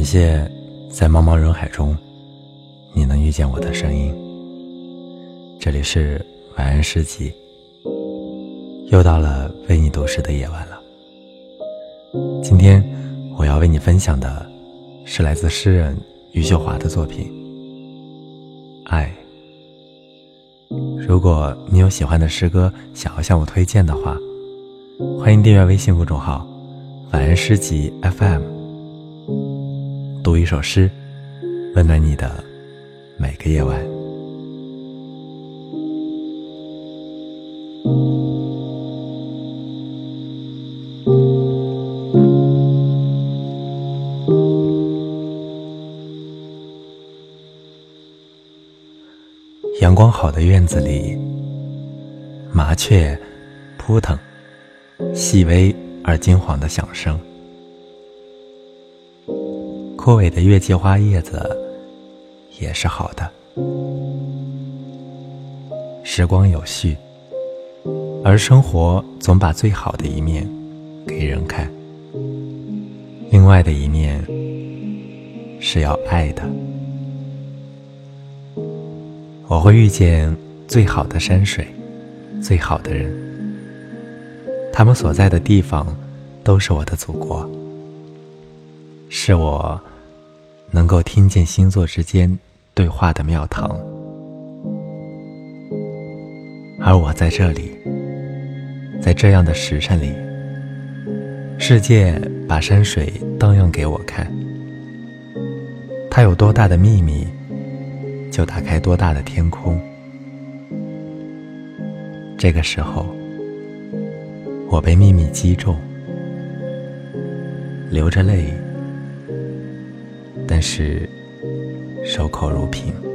感谢在茫茫人海中，你能遇见我的声音。这里是晚安诗集，又到了为你读诗的夜晚了。今天我要为你分享的是来自诗人余秀华的作品《爱》。如果你有喜欢的诗歌想要向我推荐的话，欢迎订阅微信公众号“晚安诗集 FM”，读一首诗，温暖你的每个夜晚。阳光好的院子里，麻雀扑腾，细微而金黄的响声。枯萎的月季花叶子也是好的。时光有序，而生活总把最好的一面给人看，另外的一面是要爱的。我会遇见最好的山水，最好的人，他们所在的地方都是我的祖国，是我能够听见星座之间对话的庙堂。而我在这里，在这样的时辰里，世界把山水荡漾给我看，它有多大的秘密？就打开多大的天空。这个时候，我被秘密击中，流着泪，但是守口如瓶。